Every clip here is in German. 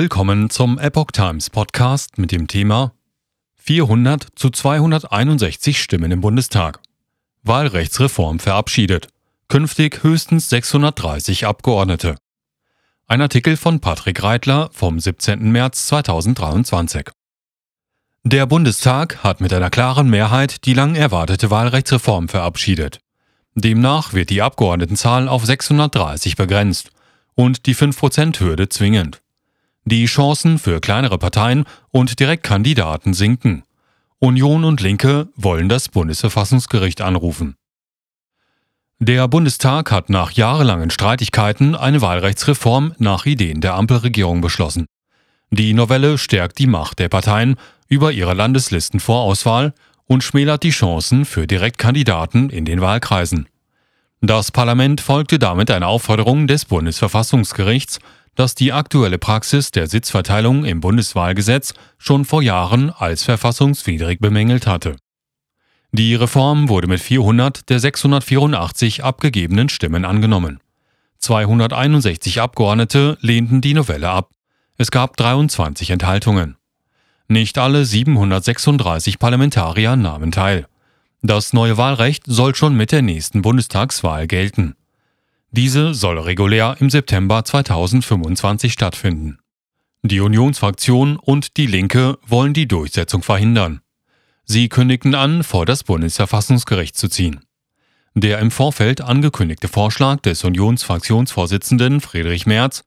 Willkommen zum Epoch Times Podcast mit dem Thema 400 zu 261 Stimmen im Bundestag. Wahlrechtsreform verabschiedet. Künftig höchstens 630 Abgeordnete. Ein Artikel von Patrick Reitler vom 17. März 2023. Der Bundestag hat mit einer klaren Mehrheit die lang erwartete Wahlrechtsreform verabschiedet. Demnach wird die Abgeordnetenzahl auf 630 begrenzt und die 5%-Hürde zwingend. Die Chancen für kleinere Parteien und Direktkandidaten sinken. Union und Linke wollen das Bundesverfassungsgericht anrufen. Der Bundestag hat nach jahrelangen Streitigkeiten eine Wahlrechtsreform nach Ideen der Ampelregierung beschlossen. Die Novelle stärkt die Macht der Parteien über ihre Landeslistenvorauswahl und schmälert die Chancen für Direktkandidaten in den Wahlkreisen. Das Parlament folgte damit einer Aufforderung des Bundesverfassungsgerichts, das die aktuelle Praxis der Sitzverteilung im Bundeswahlgesetz schon vor Jahren als verfassungswidrig bemängelt hatte. Die Reform wurde mit 400 der 684 abgegebenen Stimmen angenommen. 261 Abgeordnete lehnten die Novelle ab. Es gab 23 Enthaltungen. Nicht alle 736 Parlamentarier nahmen teil. Das neue Wahlrecht soll schon mit der nächsten Bundestagswahl gelten. Diese soll regulär im September 2025 stattfinden. Die Unionsfraktion und die Linke wollen die Durchsetzung verhindern. Sie kündigten an, vor das Bundesverfassungsgericht zu ziehen. Der im Vorfeld angekündigte Vorschlag des Unionsfraktionsvorsitzenden Friedrich Merz,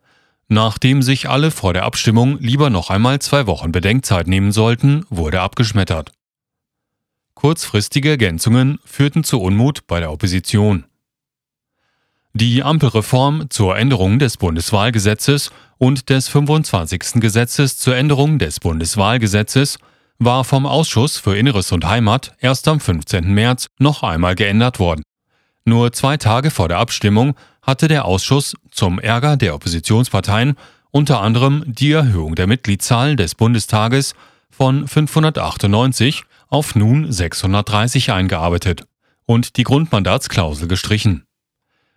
nachdem sich alle vor der Abstimmung lieber noch einmal zwei Wochen Bedenkzeit nehmen sollten, wurde abgeschmettert. Kurzfristige Ergänzungen führten zu Unmut bei der Opposition. Die Ampelreform zur Änderung des Bundeswahlgesetzes und des 25. Gesetzes zur Änderung des Bundeswahlgesetzes war vom Ausschuss für Inneres und Heimat erst am 15. März noch einmal geändert worden. Nur zwei Tage vor der Abstimmung hatte der Ausschuss zum Ärger der Oppositionsparteien unter anderem die Erhöhung der Mitgliedszahl des Bundestages von 598 auf nun 630 eingearbeitet und die Grundmandatsklausel gestrichen.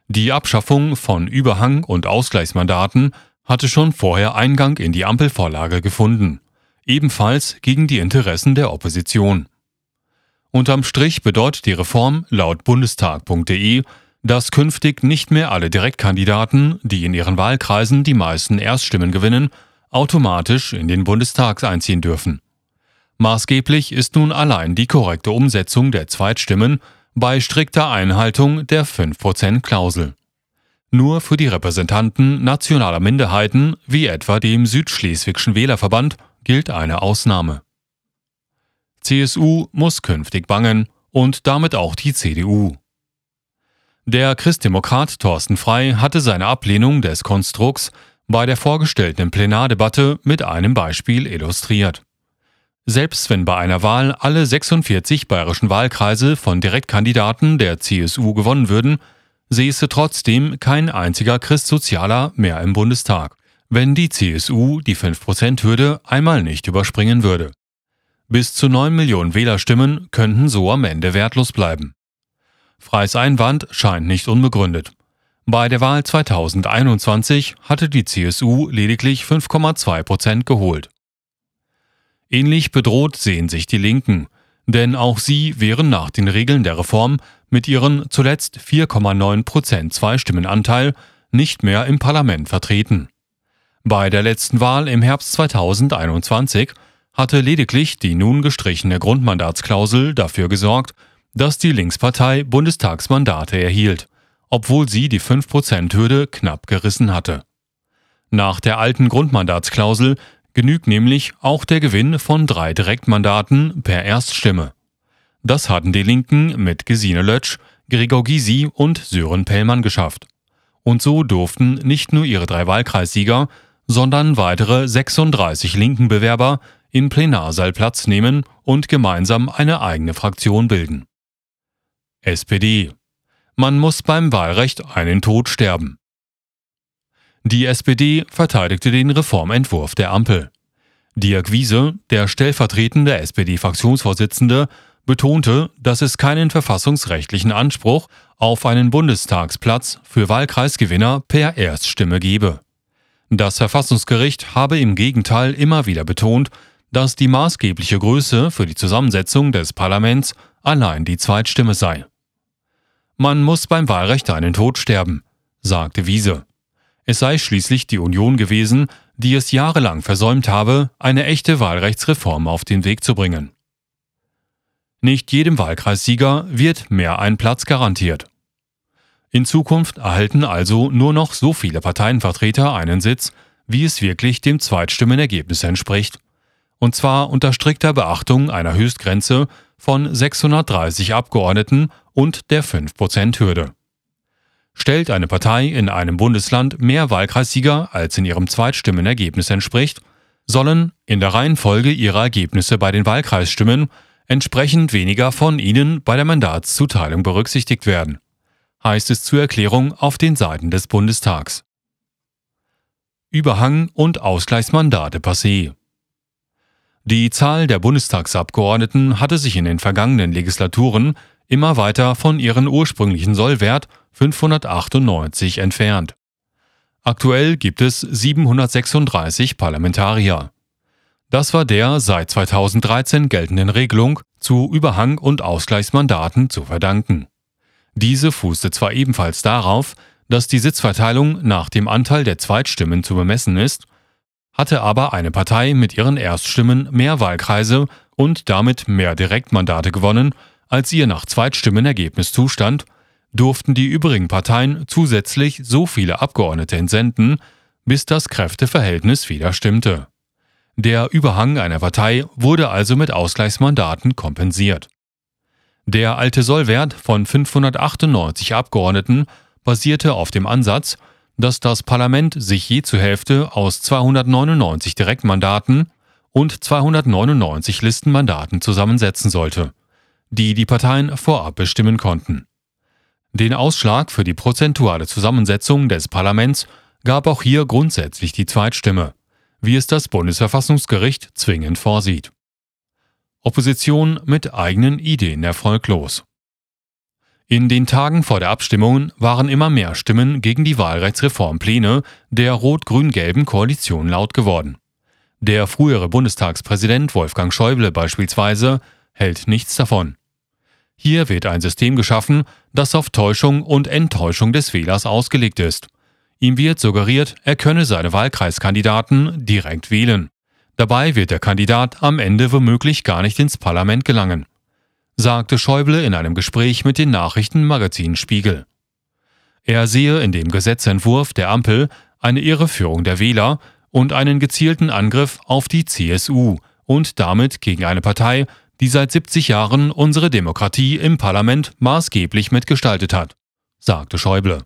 Die Abschaffung von Überhang- und Ausgleichsmandaten hatte schon vorher Eingang in die Ampelvorlage gefunden, ebenfalls gegen die Interessen der Opposition. Unterm Strich bedeutet die Reform laut bundestag.de, dass künftig nicht mehr alle Direktkandidaten, die in ihren Wahlkreisen die meisten Erststimmen gewinnen, automatisch in den Bundestag einziehen dürfen. Maßgeblich ist nun allein die korrekte Umsetzung der Zweitstimmen bei strikter Einhaltung der 5%-Klausel. Nur für die Repräsentanten nationaler Minderheiten, wie etwa dem Südschleswigschen Wählerverband, gilt eine Ausnahme. CSU muss künftig bangen und damit auch die CDU. Der Christdemokrat Thorsten Frei hatte seine Ablehnung des Konstrukts bei der vorgestellten Plenardebatte mit einem Beispiel illustriert. Selbst wenn bei einer Wahl alle 46 bayerischen Wahlkreise von Direktkandidaten der CSU gewonnen würden, säße trotzdem kein einziger Christsozialer mehr im Bundestag, wenn die CSU die 5%-Hürde einmal nicht überspringen würde. Bis zu 9 Millionen Wählerstimmen könnten so am Ende wertlos bleiben. Freis Einwand scheint nicht unbegründet. Bei der Wahl 2021 hatte die CSU lediglich 5,2 Prozent geholt. Ähnlich bedroht sehen sich die Linken, denn auch sie wären nach den Regeln der Reform mit ihren zuletzt 4,9 Prozent Zweistimmenanteil nicht mehr im Parlament vertreten. Bei der letzten Wahl im Herbst 2021 hatte lediglich die nun gestrichene Grundmandatsklausel dafür gesorgt, dass die Linkspartei Bundestagsmandate erhielt, obwohl sie die 5%-Hürde knapp gerissen hatte. Nach der alten Grundmandatsklausel genügt nämlich auch der Gewinn von drei Direktmandaten per Erststimme. Das hatten die Linken mit Gesine Lötsch, Gregor Gysi und Sören Pellmann geschafft. Und so durften nicht nur ihre drei Wahlkreissieger, sondern weitere 36 linken Bewerber im Plenarsaal Platz nehmen und gemeinsam eine eigene Fraktion bilden. SPD. Man muss beim Wahlrecht einen Tod sterben. Die SPD verteidigte den Reformentwurf der Ampel. Dirk Wiese, der stellvertretende SPD-Fraktionsvorsitzende, betonte, dass es keinen verfassungsrechtlichen Anspruch auf einen Bundestagsplatz für Wahlkreisgewinner per Erststimme gebe. Das Verfassungsgericht habe im Gegenteil immer wieder betont, dass die maßgebliche Größe für die Zusammensetzung des Parlaments allein die Zweitstimme sei. Man muss beim Wahlrecht einen Tod sterben, sagte Wiese. Es sei schließlich die Union gewesen, die es jahrelang versäumt habe, eine echte Wahlrechtsreform auf den Weg zu bringen. Nicht jedem Wahlkreissieger wird mehr ein Platz garantiert. In Zukunft erhalten also nur noch so viele Parteienvertreter einen Sitz, wie es wirklich dem Zweitstimmenergebnis entspricht, und zwar unter strikter Beachtung einer Höchstgrenze von 630 Abgeordneten und der 5%-Hürde. Stellt eine Partei in einem Bundesland mehr Wahlkreissieger, als in ihrem Zweitstimmenergebnis entspricht, sollen in der Reihenfolge ihrer Ergebnisse bei den Wahlkreisstimmen entsprechend weniger von ihnen bei der Mandatszuteilung berücksichtigt werden, heißt es zur Erklärung auf den Seiten des Bundestags. Überhang und Ausgleichsmandate passé. Die Zahl der Bundestagsabgeordneten hatte sich in den vergangenen Legislaturen immer weiter von ihrem ursprünglichen Sollwert 598 entfernt. Aktuell gibt es 736 Parlamentarier. Das war der seit 2013 geltenden Regelung zu Überhang- und Ausgleichsmandaten zu verdanken. Diese fußte zwar ebenfalls darauf, dass die Sitzverteilung nach dem Anteil der Zweitstimmen zu bemessen ist, hatte aber eine Partei mit ihren Erststimmen mehr Wahlkreise und damit mehr Direktmandate gewonnen, als ihr nach Zweitstimmenergebnis zustand, durften die übrigen Parteien zusätzlich so viele Abgeordnete entsenden, bis das Kräfteverhältnis wieder stimmte. Der Überhang einer Partei wurde also mit Ausgleichsmandaten kompensiert. Der alte Sollwert von 598 Abgeordneten basierte auf dem Ansatz, dass das Parlament sich je zur Hälfte aus 299 Direktmandaten und 299 Listenmandaten zusammensetzen sollte, die die Parteien vorab bestimmen konnten. Den Ausschlag für die prozentuale Zusammensetzung des Parlaments gab auch hier grundsätzlich die Zweitstimme, wie es das Bundesverfassungsgericht zwingend vorsieht. Opposition mit eigenen Ideen erfolglos. In den Tagen vor der Abstimmung waren immer mehr Stimmen gegen die Wahlrechtsreformpläne der rot-grün-gelben Koalition laut geworden. Der frühere Bundestagspräsident Wolfgang Schäuble beispielsweise hält nichts davon. Hier wird ein System geschaffen, das auf Täuschung und Enttäuschung des Wählers ausgelegt ist. Ihm wird suggeriert, er könne seine Wahlkreiskandidaten direkt wählen. Dabei wird der Kandidat am Ende womöglich gar nicht ins Parlament gelangen sagte Schäuble in einem Gespräch mit den Nachrichtenmagazin Spiegel. Er sehe in dem Gesetzentwurf der Ampel eine Irreführung der Wähler und einen gezielten Angriff auf die CSU und damit gegen eine Partei, die seit 70 Jahren unsere Demokratie im Parlament maßgeblich mitgestaltet hat, sagte Schäuble.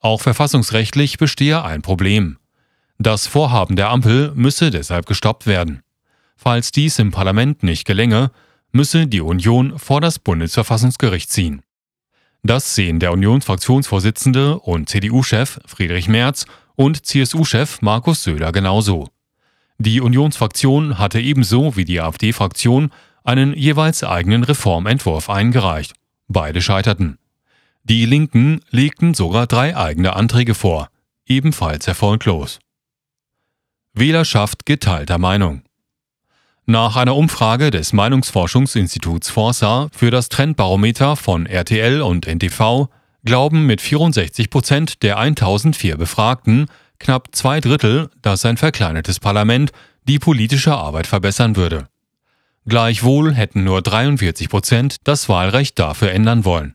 Auch verfassungsrechtlich bestehe ein Problem. Das Vorhaben der Ampel müsse deshalb gestoppt werden. Falls dies im Parlament nicht gelänge, müsse die Union vor das Bundesverfassungsgericht ziehen. Das sehen der Unionsfraktionsvorsitzende und CDU-Chef Friedrich Merz und CSU-Chef Markus Söder genauso. Die Unionsfraktion hatte ebenso wie die AfD-Fraktion einen jeweils eigenen Reformentwurf eingereicht. Beide scheiterten. Die Linken legten sogar drei eigene Anträge vor, ebenfalls erfolglos. Wählerschaft geteilter Meinung. Nach einer Umfrage des Meinungsforschungsinstituts Forsa für das Trendbarometer von RTL und NTV glauben mit 64 Prozent der 1004 Befragten knapp zwei Drittel, dass ein verkleinertes Parlament die politische Arbeit verbessern würde. Gleichwohl hätten nur 43 Prozent das Wahlrecht dafür ändern wollen.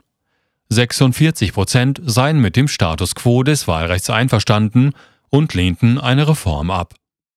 46 Prozent seien mit dem Status quo des Wahlrechts einverstanden und lehnten eine Reform ab.